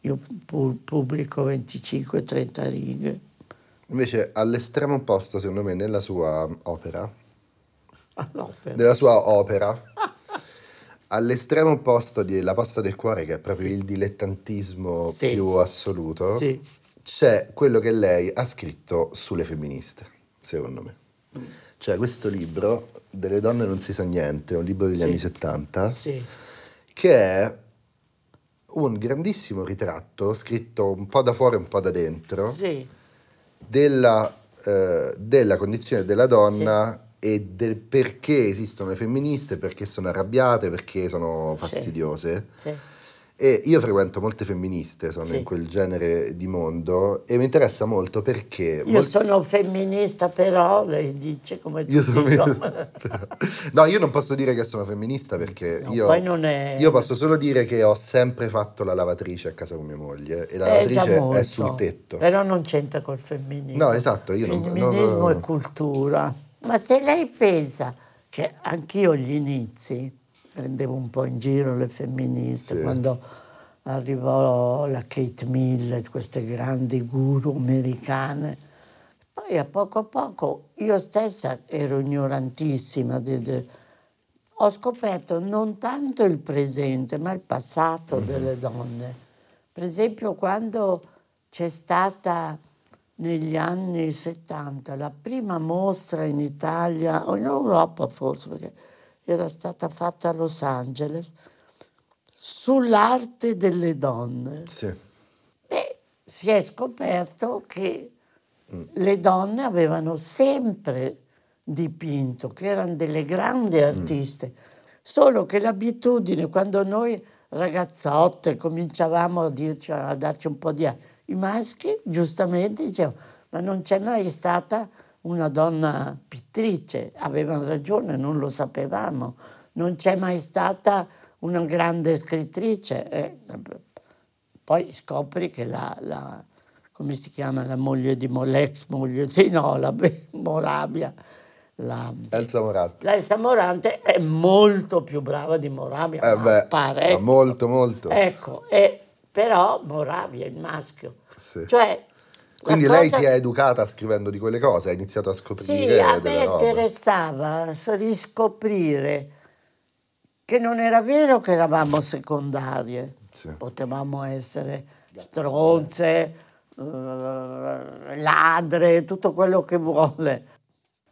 io pu- pubblico 25-30 righe. invece all'estremo opposto, secondo me, nella sua opera, All'opera. nella sua opera, [LAUGHS] all'estremo opposto di La posta del cuore, che è proprio il dilettantismo Sì. più assoluto, Sì. C'è quello che lei ha scritto sulle femministe, secondo me. Mm. Cioè questo libro, Delle donne non si sa niente, un libro degli Sì. anni 70, Sì. che è un grandissimo ritratto scritto un po' da fuori e un po' da dentro Sì. della, eh, della condizione della donna e del perché esistono le femministe, perché sono arrabbiate, perché sono fastidiose. Sì. E io frequento molte femministe, sono Sì. in quel genere di mondo e mi interessa molto perché... Io molti- sono femminista però, lei dice come Io sono gli. [LAUGHS] No, io non posso dire che sono femminista perché No, io, è- io posso solo dire che ho sempre fatto la lavatrice a casa con mia moglie e la È già lavatrice è molto, sul tetto. Però non c'entra col femminismo. No, esatto, io non- Femminismo non- è cultura. Ma se lei pensa che anch'io agli inizi prendevo un po' in giro le femministe, Sì. quando arrivò la Kate Millett, queste grandi guru americane, poi a poco a poco io stessa ero ignorantissima di- di- ho scoperto non tanto il presente, ma il passato delle donne. Per esempio, quando c'è stata negli anni 70 la prima mostra in Italia, o in Europa forse, perché era stata fatta a Los Angeles, sull'arte delle donne. Sì. Beh, si è scoperto che le donne avevano sempre dipinto, che erano delle grandi artiste, solo che l'abitudine, quando noi ragazzotte cominciavamo a, dirci, a darci un po' di... I maschi giustamente dicevano, ma non c'è mai stata una donna pittrice, avevano ragione, non lo sapevamo, non c'è mai stata una grande scrittrice. Eh, poi scopri che la, la- come si chiama la moglie di Mo, l'ex moglie, sì no, la Moravia, la, Elsa Moratti. la Elsa Morante è molto più brava di Moravia, Eh beh, parecchio. molto, molto. Ecco, e, però Moravia è il maschio. Sì. Cioè, Quindi lei cosa- si è educata scrivendo di quelle cose, ha iniziato a scoprire Sì, a me interessava riscoprire che non era vero che eravamo secondarie, Sì. potevamo essere stronze, eh, ladre, tutto quello che vuole.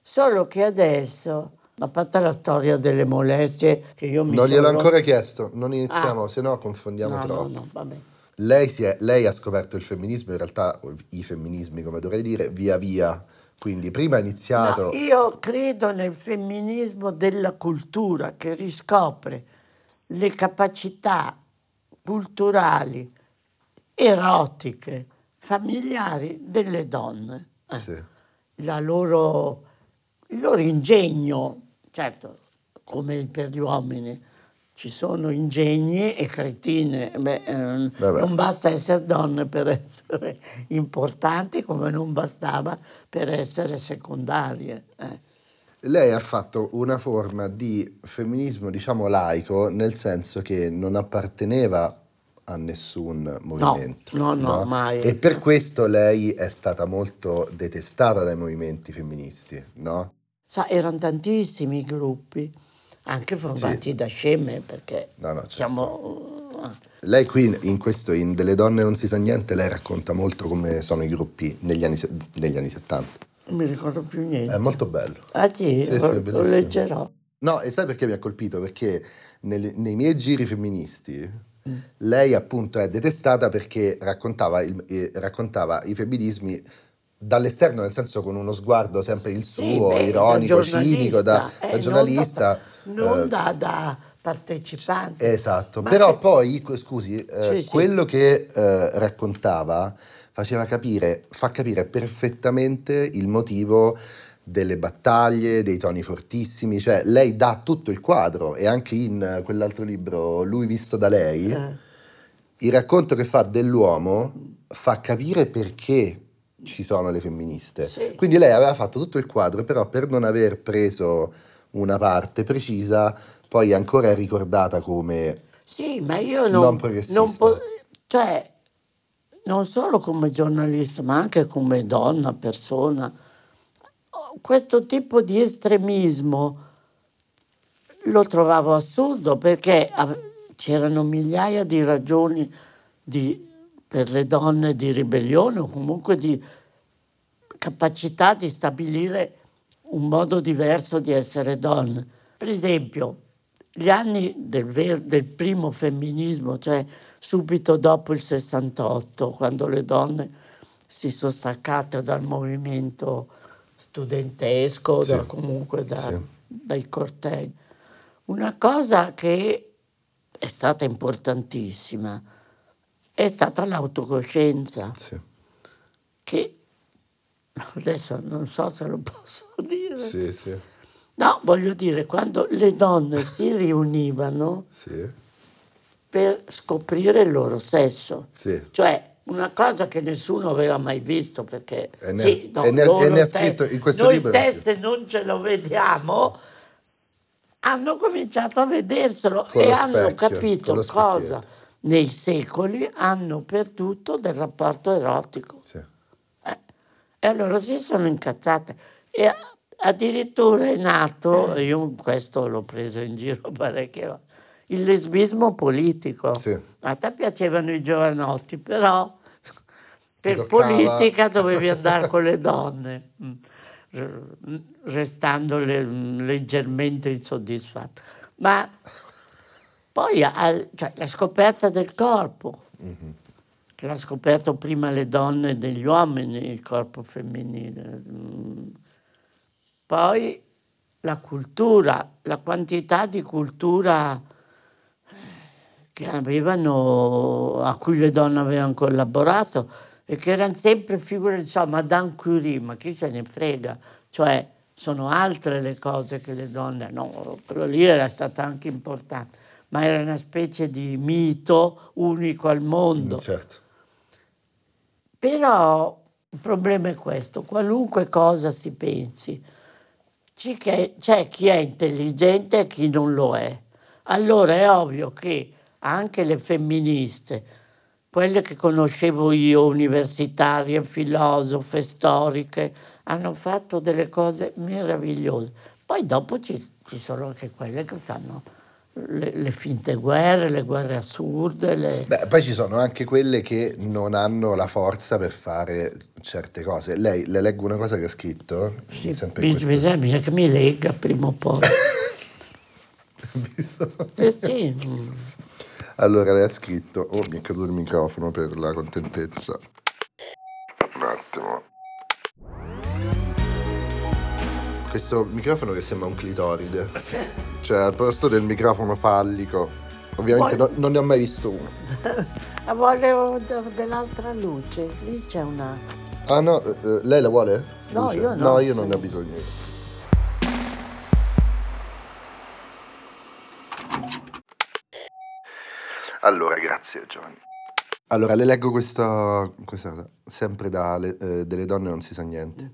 Solo che adesso, a parte la storia delle molestie, che io mi Non gliel'ho sono- ancora chiesto, non iniziamo, Ah. se no confondiamo No, troppo. no, no, vabbè. Lei, si è- lei ha scoperto il femminismo, in realtà i femminismi, come dovrei dire, via via. Quindi prima ha iniziato... No, io credo nel femminismo della cultura che riscopre le capacità culturali, erotiche, familiari delle donne. Eh, Sì. la loro, il loro ingegno, certo, come per gli uomini. Ci sono ingegni e cretine, Beh, ehm, non basta essere donne per essere importanti come non bastava per essere secondarie. eh. Lei ha fatto una forma di femminismo, diciamo, laico, nel senso che non apparteneva a nessun movimento. no, no, mai. E per questo lei è stata molto detestata dai movimenti femministi, no? Sa, erano tantissimi i gruppi, anche formati da scemme, perché No, no, certo. siamo... Lei qui in questo, in Delle donne non si sa niente, lei racconta molto come sono i gruppi negli anni, negli anni 70. Non mi ricordo più niente. È molto bello. ah sì, sì, sì, lo, lo leggerò. No, e sai perché mi ha colpito? Perché nel- nei miei giri femministi lei appunto è detestata perché raccontava, il- eh, raccontava i femminismi dall'esterno, nel senso con uno sguardo sempre il Sì, suo, beh, ironico, da cinico, da, giornalista, da eh, giornalista. Non da, non eh, da- partecipante. Esatto, Ma però che- poi, scusi, eh, Sì, sì. quello che eh, raccontava faceva capire, fa capire perfettamente il motivo delle battaglie, dei toni fortissimi, cioè lei dà tutto il quadro e anche in eh, quell'altro libro, Lui visto da lei, Eh, il racconto che fa dell'uomo fa capire perché ci sono le femministe. Sì. Quindi lei aveva fatto tutto il quadro, però per non aver preso una parte precisa, poi ancora è ricordata come sì, ma io non, Non progressista. non po- cioè, non solo come giornalista, ma anche come donna, persona, questo tipo di estremismo lo trovavo assurdo perché c'erano migliaia di ragioni di- per le donne di ribellione o comunque di capacità di stabilire un modo diverso di essere donne. Per esempio, gli anni del, ver- del primo femminismo, cioè subito dopo il 68, quando le donne si sono staccate dal movimento studentesco, Sì. da- comunque da- Sì. dai cortei. Una cosa che è stata importantissima è stata l'autocoscienza, Sì, che adesso non so se lo posso [LAUGHS] dire. sì, sì, No, voglio dire, quando le donne si [LAUGHS] riunivano per scoprire il loro sesso, cioè una cosa che nessuno aveva mai visto perché E ne- sì, no, e ne- e loro ne ha ste- scritto- in questo noi libro stesse non ce lo vediamo. Hanno cominciato a vederselo Con e hanno specchio, capito cosa. Nei secoli hanno perduto del rapporto erotico sì. eh, E allora si sono incazzate. E addirittura è nato, io questo l'ho preso in giro parecchie volte, il lesbismo politico. Sì. A te piacevano i giovanotti, però per politica dovevi andare con le donne, mm, restando le- leggermente insoddisfatto. Ma poi al- cioè, la scoperta del corpo, che l'ha scoperto prima le donne degli uomini, il corpo femminile. Mm. Poi la cultura, la quantità di cultura che avevano, a cui le donne avevano collaborato e che erano sempre figure, insomma, Madame Curie, ma chi se ne frega, cioè sono altre le cose che le donne, no, quello lì era stato anche importante, ma era una specie di mito unico al mondo. Certo. Però il problema è questo, qualunque cosa si pensi, c'è chi è intelligente e chi non lo è. Allora è ovvio che anche le femministe, quelle che conoscevo io, universitarie, filosofe, storiche, hanno fatto delle cose meravigliose. Poi dopo ci, ci sono anche quelle che fanno le, le finte guerre, le guerre assurde, le... Beh, poi ci sono anche quelle che non hanno la forza per fare certe cose. Lei, le leggo una cosa che ha scritto. Sì, in bisogna, bisogna che mi lega prima o poi. [LAUGHS] Eh sì. Allora, lei ha scritto. Oh, mi è caduto il microfono per la contentezza. Questo microfono che sembra un clitoride. Cioè, al posto del microfono fallico. Ovviamente Poi- no- non ne ho mai visto uno. [LAUGHS] Volevo de- dell'altra luce, lì c'è una... Ah no, eh, eh, lei la vuole? No, Luce? io no, No, io non ne ho bisogno. Allora, grazie Giovanni. Allora, le leggo questa, questa cosa, sempre da Le- eh, Delle donne non si sa niente.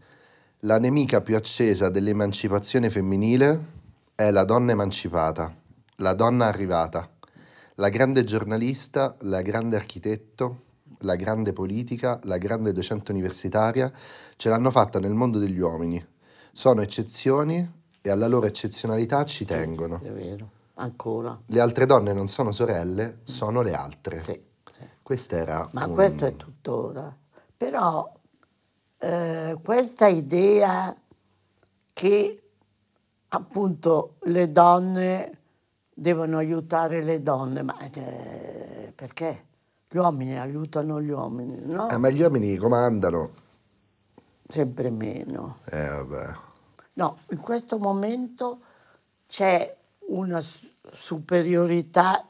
La nemica più accesa dell'emancipazione femminile è la donna emancipata, la donna arrivata, La grande giornalista, la grande architetto, la grande politica, la grande docente universitaria ce l'hanno fatta nel mondo degli uomini. Sono eccezioni e alla loro eccezionalità ci tengono. È vero, ancora. Le altre donne non sono sorelle, sono le altre. Sì, sì. Questa era Ma un- questo è tuttora. Però eh, questa idea che appunto le donne devono aiutare le donne, ma eh, perché? Gli uomini aiutano gli uomini, no? Eh, ma gli uomini comandano. Sempre meno. Eh, vabbè. No, in questo momento c'è una superiorità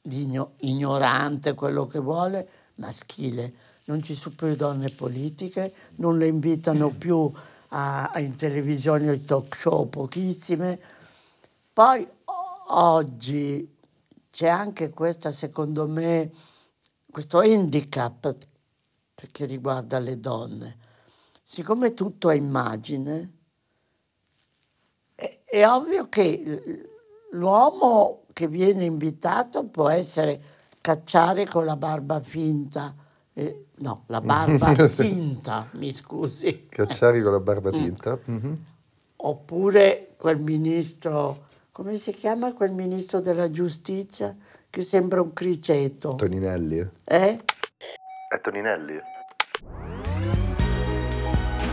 di igno- ignorante, quello che vuole, maschile. Non ci sono più donne politiche, non le invitano più a, a- in televisione ai talk show, pochissime. Poi oggi c'è anche questa, secondo me, questo handicap che riguarda le donne. Siccome tutto è immagine, è, è ovvio che l'uomo che viene invitato può essere cacciare con la barba finta, eh, no, la barba [LAUGHS] finta, mi scusi, Cacciari con la barba Mm. tinta. Mhm. oppure quel ministro, come si chiama quel ministro della giustizia che sembra un criceto, Toninelli. eh? È Toninelli?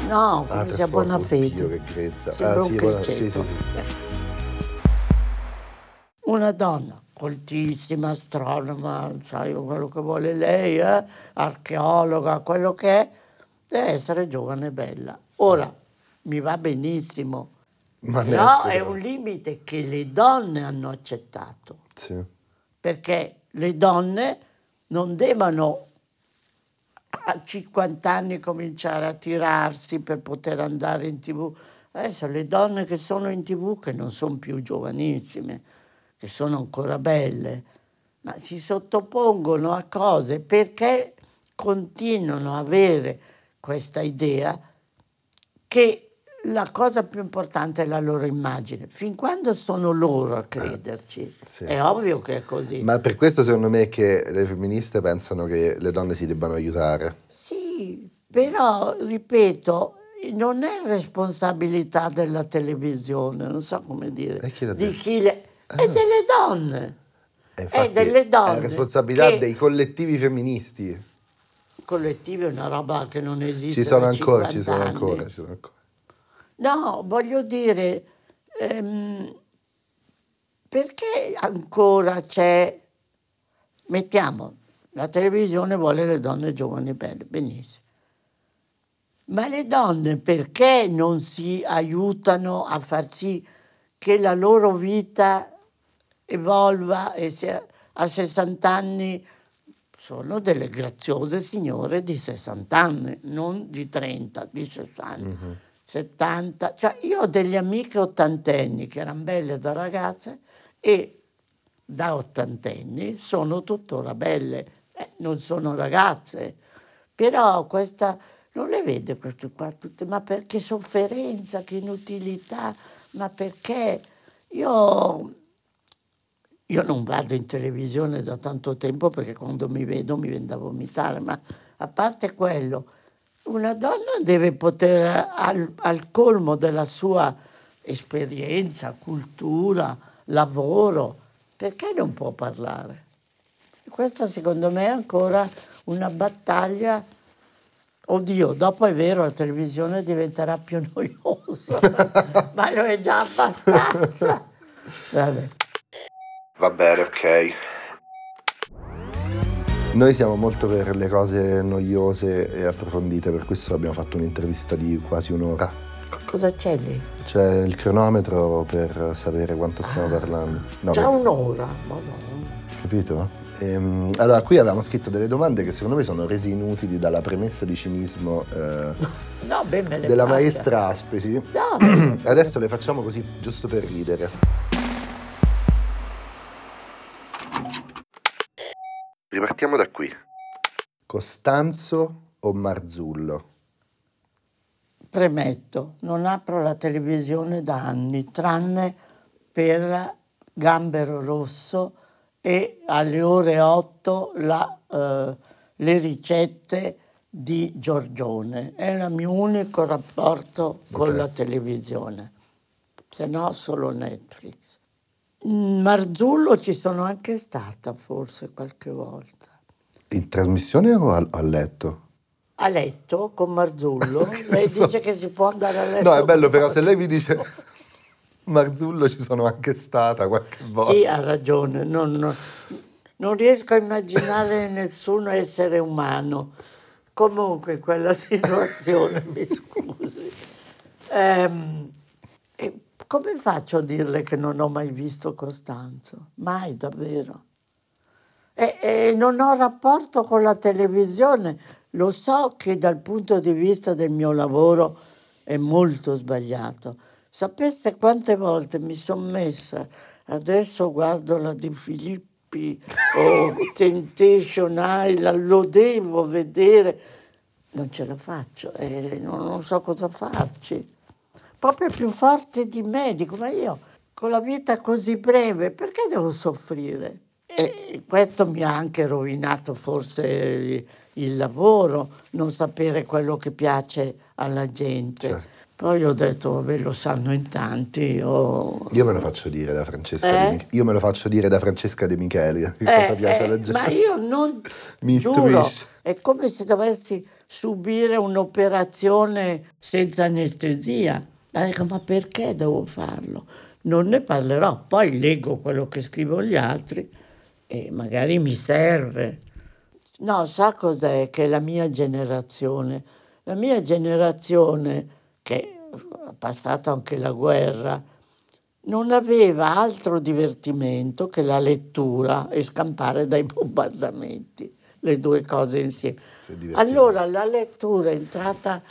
No, Ah, come per sia Bonafede. oddio, che grezza. Sembra Ah, un sì, buona- criceto. sì, sì, sì. Una donna coltissima, astronoma, sai quello che vuole lei, eh? archeologa, quello che è, deve essere giovane e bella. Ora, mi va benissimo, Ma però è un limite che le donne hanno accettato, Sì. perché le donne non devono a 50 anni cominciare a tirarsi per poter andare in tv. Adesso le donne che sono in tv, che non sono più giovanissime, che sono ancora belle, ma si sottopongono a cose perché continuano a avere questa idea che la cosa più importante è la loro immagine. Fin quando sono loro a crederci, sì. è ovvio che è così. Ma per questo secondo me che le femministe pensano che le donne si debbano aiutare. Sì, però, ripeto, non è responsabilità della televisione, non so come dire, E chi l'ha di chi le... è delle donne. E infatti delle donne È responsabilità che- dei collettivi femministi. Collettivi è una roba che non esiste Ci sono ancora, 50 ci sono ancora, ci sono ancora. No, voglio dire, ehm, perché ancora c'è, mettiamo, la televisione vuole le donne giovani e belle, benissimo. Ma le donne perché non si aiutano a far sì che la loro vita evolva e sia, a 60 anni sono delle graziose signore di 60 anni, non di 30, di 60, 70. Cioè io ho delle amiche ottantenni che erano belle da ragazze e da ottantenni sono tuttora belle, Eh, non sono ragazze, però questa non le vede queste qua tutte, ma perché sofferenza, che inutilità, ma perché? Io io non vado in televisione da tanto tempo perché quando mi vedo mi viene da vomitare, ma a parte quello, una donna deve poter, al, al colmo della sua esperienza, cultura, lavoro, perché non può parlare? Questa secondo me è ancora una battaglia. Oddio, dopo è vero, la televisione diventerà più [LAUGHS] noiosa, ma lo è già abbastanza. [LAUGHS] Vabbè. Va bene, ok. Noi siamo molto per le cose noiose e approfondite, per questo abbiamo fatto un'intervista di quasi un'ora. Cosa c'è lì? C'è il cronometro per sapere quanto stiamo parlando. No, Già beh, un'ora, madonna. capito? Ehm, allora, qui avevamo scritto delle domande che secondo me sono rese inutili dalla premessa di cinismo eh, No, beh, me le della faccia. maestra Aspesi. No, [CLEARS THROAT] Adesso le facciamo così, giusto per ridere. Ripartiamo da qui. Costanzo o Marzullo? premetto, non apro la televisione da anni, tranne per Gambero Rosso e alle ore 8 la, eh, le ricette di Giorgione. È il mio unico rapporto con Ok. la televisione, se no solo Netflix. In Marzullo ci sono anche stata forse qualche volta. In trasmissione o a, a letto? A letto con Marzullo, [LAUGHS] lei So. dice che si può andare a letto. No, è bello però se lei mi dice Marzullo ci sono anche stata qualche volta. Sì, ha ragione, non, non- non riesco a immaginare [LAUGHS] nessun essere umano. Comunque, in quella [LAUGHS] situazione, mi scusi. Ehm, e come faccio a dirle che non ho mai visto Costanzo? Mai, davvero. E, e non ho rapporto con la televisione. Lo so che dal punto di vista del mio lavoro è molto sbagliato. Sapeste quante volte mi sono messa, adesso guardo la di Filippi o [LAUGHS] Temptation Island, lo devo vedere. Non ce la faccio, eh, non, non so cosa farci. Proprio più forte di me, dico, ma io con la vita così breve, perché devo soffrire? E questo mi ha anche rovinato forse il, lavoro, non sapere quello che piace alla gente. Certo. Poi ho detto, vabbè, lo sanno in tanti. Io, Io me lo faccio dire da Francesca Eh? De Mich- Io me lo faccio dire da Francesca De Micheli. Che Eh, cosa piace eh, alla gente? Ma io non [LAUGHS] Mi giuro, istruisci. è come se dovessi subire un'operazione senza anestesia. Ma dico, ma perché devo farlo? Non ne parlerò, poi leggo quello che scrivono gli altri e magari mi serve. No, sa cos'è? Che la mia generazione, la mia generazione che ha passato anche la guerra, non aveva altro divertimento che la lettura e scampare dai bombardamenti, le due cose insieme. Allora la lettura è entrata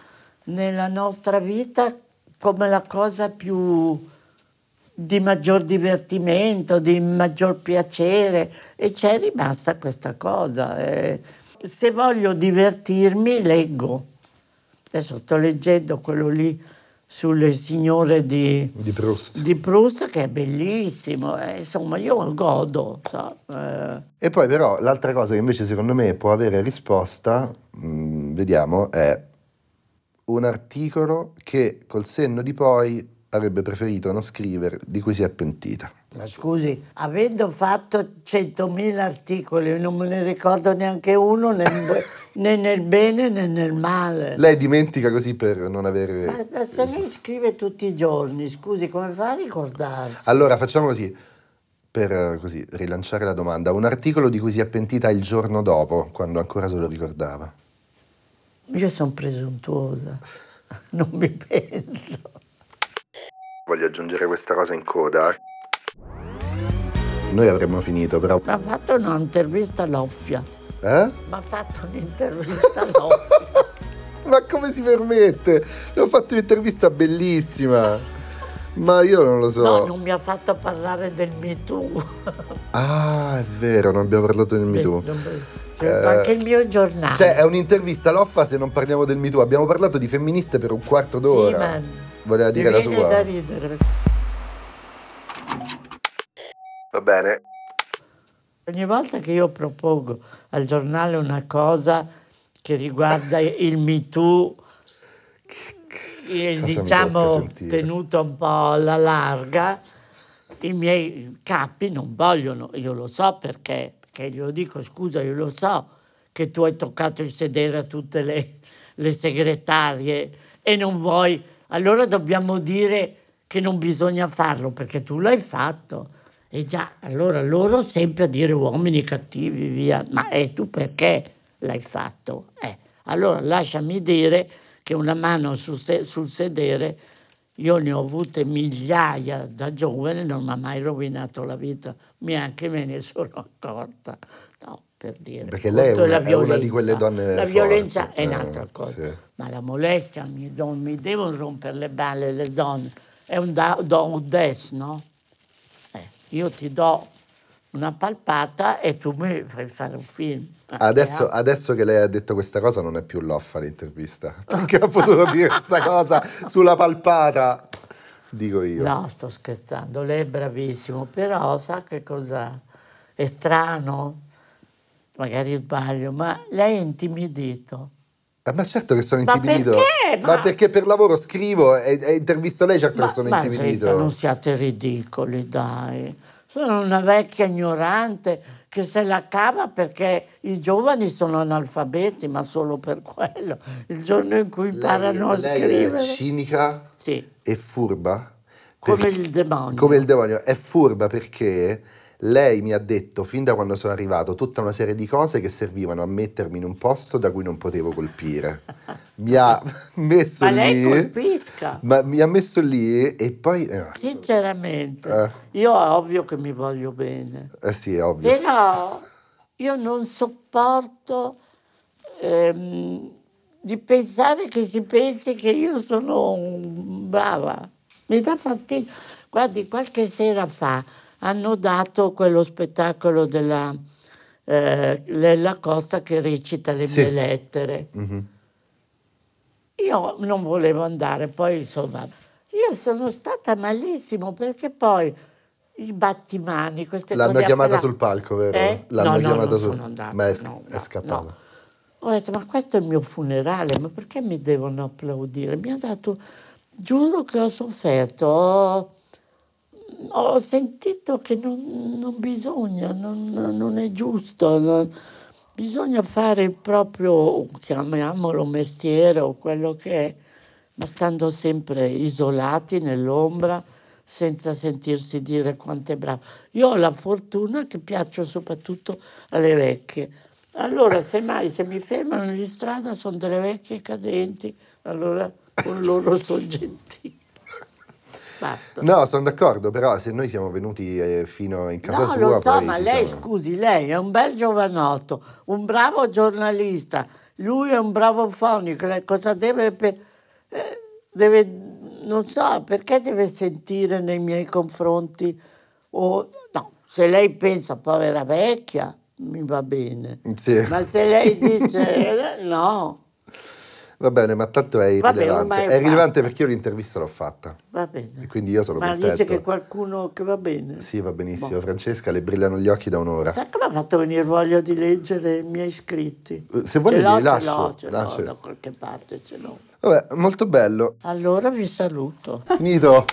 nella nostra vita come la cosa più di maggior divertimento, di maggior piacere e c'è rimasta questa cosa. eh. Se voglio divertirmi, leggo. Adesso sto leggendo quello lì sulle signore di, Di Proust. di Proust che è bellissimo, eh, insomma io godo. sa, eh. E poi però l'altra cosa che invece secondo me può avere risposta, mh, vediamo, è un articolo che col senno di poi avrebbe preferito non scrivere, di cui si è pentita. Ma scusi, avendo fatto 100.000 articoli, non me ne ricordo neanche uno né, [LAUGHS] né nel bene né nel male. Lei dimentica così per non avere... Ma, ma se lei scrive tutti i giorni, scusi, come fa a ricordarsi? Allora facciamo così, per così, rilanciare la domanda, un articolo di cui si è pentita il giorno dopo, quando ancora se lo ricordava. Io sono presuntuosa, [LAUGHS] non mi penso. Voglio aggiungere questa cosa in coda. Noi avremmo finito, però... Mi ha fatto un'intervista all'Offia. Eh? Mi ha fatto un'intervista all'Offia. Ma come si permette? Le ho fatto un'intervista bellissima. Ma io non lo so. No, non mi ha fatto parlare del Me Too. Ah, è vero, non abbiamo parlato del Me Too. Eh, anche il mio giornale. Cioè, è un'intervista l'offa se non parliamo del Me Too. Abbiamo parlato di femministe per un quarto d'ora. Sì, ma Voleva dire mi la viene sua. da ridere. Va bene. Ogni volta che io propongo al giornale una cosa che riguarda il Me Too, il, cosa mi diciamo tenuto un po' alla larga, i miei capi non vogliono, io lo so perché, perché glielo dico, scusa, io lo so che tu hai toccato il sedere a tutte le, le segretarie e non vuoi, allora dobbiamo dire che non bisogna farlo perché tu l'hai fatto. E già, allora loro sempre a dire uomini cattivi, via, ma e tu perché l'hai fatto? Eh, allora lasciami dire che una mano sul, se- sul sedere io ne ho avute migliaia da giovane, non mi ha mai rovinato la vita, neanche me ne sono accorta. No, per dire. Perché lei è una- è una di quelle donne La forti, violenza è eh, un'altra cosa. sì. Ma la molestia, mi, don- mi devono rompere le balle le donne. È un da- don des, no? Eh, io ti do una palpata e tu mi fai fare un film. Eh, Adesso, eh, adesso che lei ha detto questa cosa non è più l'offa l'intervista. [LAUGHS] Perché ha potuto dire questa cosa sulla palpata? Dico io. No, sto scherzando, lei è bravissimo, però sa che cosa... è strano, magari sbaglio, ma lei è intimidito. Eh, ma certo che sono Ma intimidito. perché? Ma... Ma- perché per lavoro scrivo e, e intervisto lei, certo Ma, che sono ma intimidito. senta, non siate ridicoli, dai. Sono una vecchia ignorante che se la cava perché i giovani sono analfabeti, ma solo per quello. Il giorno in cui imparano a lei, lei scrivere. è cinica Sì, e furba. come il demonio. Come il demonio. È furba perché lei mi ha detto fin da quando sono arrivato tutta una serie di cose che servivano a mettermi in un posto da cui non potevo colpire. [LAUGHS] Mi ha [LAUGHS] messo Ma lei lì. colpisca. Ma mi ha messo lì e poi. Eh, Sinceramente, Eh. io è ovvio che mi voglio bene, eh sì, è ovvio. però io non sopporto ehm, di pensare che si pensi che io sono brava. Mi dà fastidio. Guardi, qualche sera fa hanno dato quello spettacolo della eh, Lella Costa che recita le Sì. mie lettere. Mhm. Io non volevo andare, poi insomma, io sono stata malissimo perché poi i battimani, queste L'hanno cose chiamata appena- sul palco, vero? Eh? L'hanno no, no, chiamata sul- sono andata. Ma è, no, è scappata. no. Ho detto, ma questo è il mio funerale, ma perché mi devono applaudire? Mi ha dato, giuro che ho sofferto, ho, ho sentito che non, non bisogna, non, non è giusto, non- bisogna fare il proprio, chiamiamolo mestiere o quello che è, ma stando sempre isolati nell'ombra senza sentirsi dire quanto è bravo. Io ho la fortuna che piaccio soprattutto alle vecchie. Allora, semmai, se mi fermano in strada sono delle vecchie cadenti, allora con loro sono gentili. Basta. No, sono d'accordo, però se noi siamo venuti eh, fino in casa No, sua, lo so, ma lei, siamo- scusi, lei è un bel giovanotto, un bravo giornalista, lui è un bravo fonico, lei cosa deve, pe- eh, deve, non so, perché deve sentire nei miei confronti, o, no, se lei pensa povera vecchia, mi va bene, Sì. ma se lei dice [LAUGHS] no, Va bene, ma tanto è irrilevante. ormai è è irrilevante fatta. perché io l'intervista l'ho fatta. va E bene. quindi io sono Ma contento. dice che qualcuno che va bene. Sì, va benissimo. Boh. Francesca, le brillano gli occhi da un'ora. Sa che mi ha fatto venire voglia di leggere i miei scritti? Se vuole ce l'ho, li lascio, ce l'ho, ce l'ho, lascio. da qualche parte ce l'ho. Vabbè, molto bello. Allora vi saluto. Finito.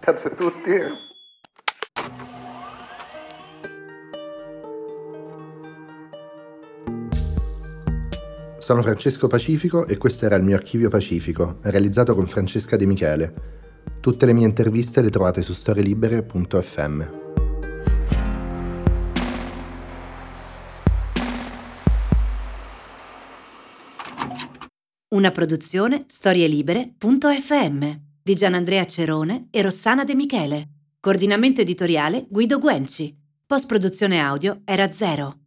Grazie a tutti. Sono Francesco Pacifico e questo era il mio archivio Pacifico, realizzato con Francesca De Michele. Tutte le mie interviste le trovate su storielibere.fm. Una produzione storielibere.fm di Gianandrea Cerone e Rossana De Michele. Coordinamento editoriale Guido Guenci. Post produzione audio era zero.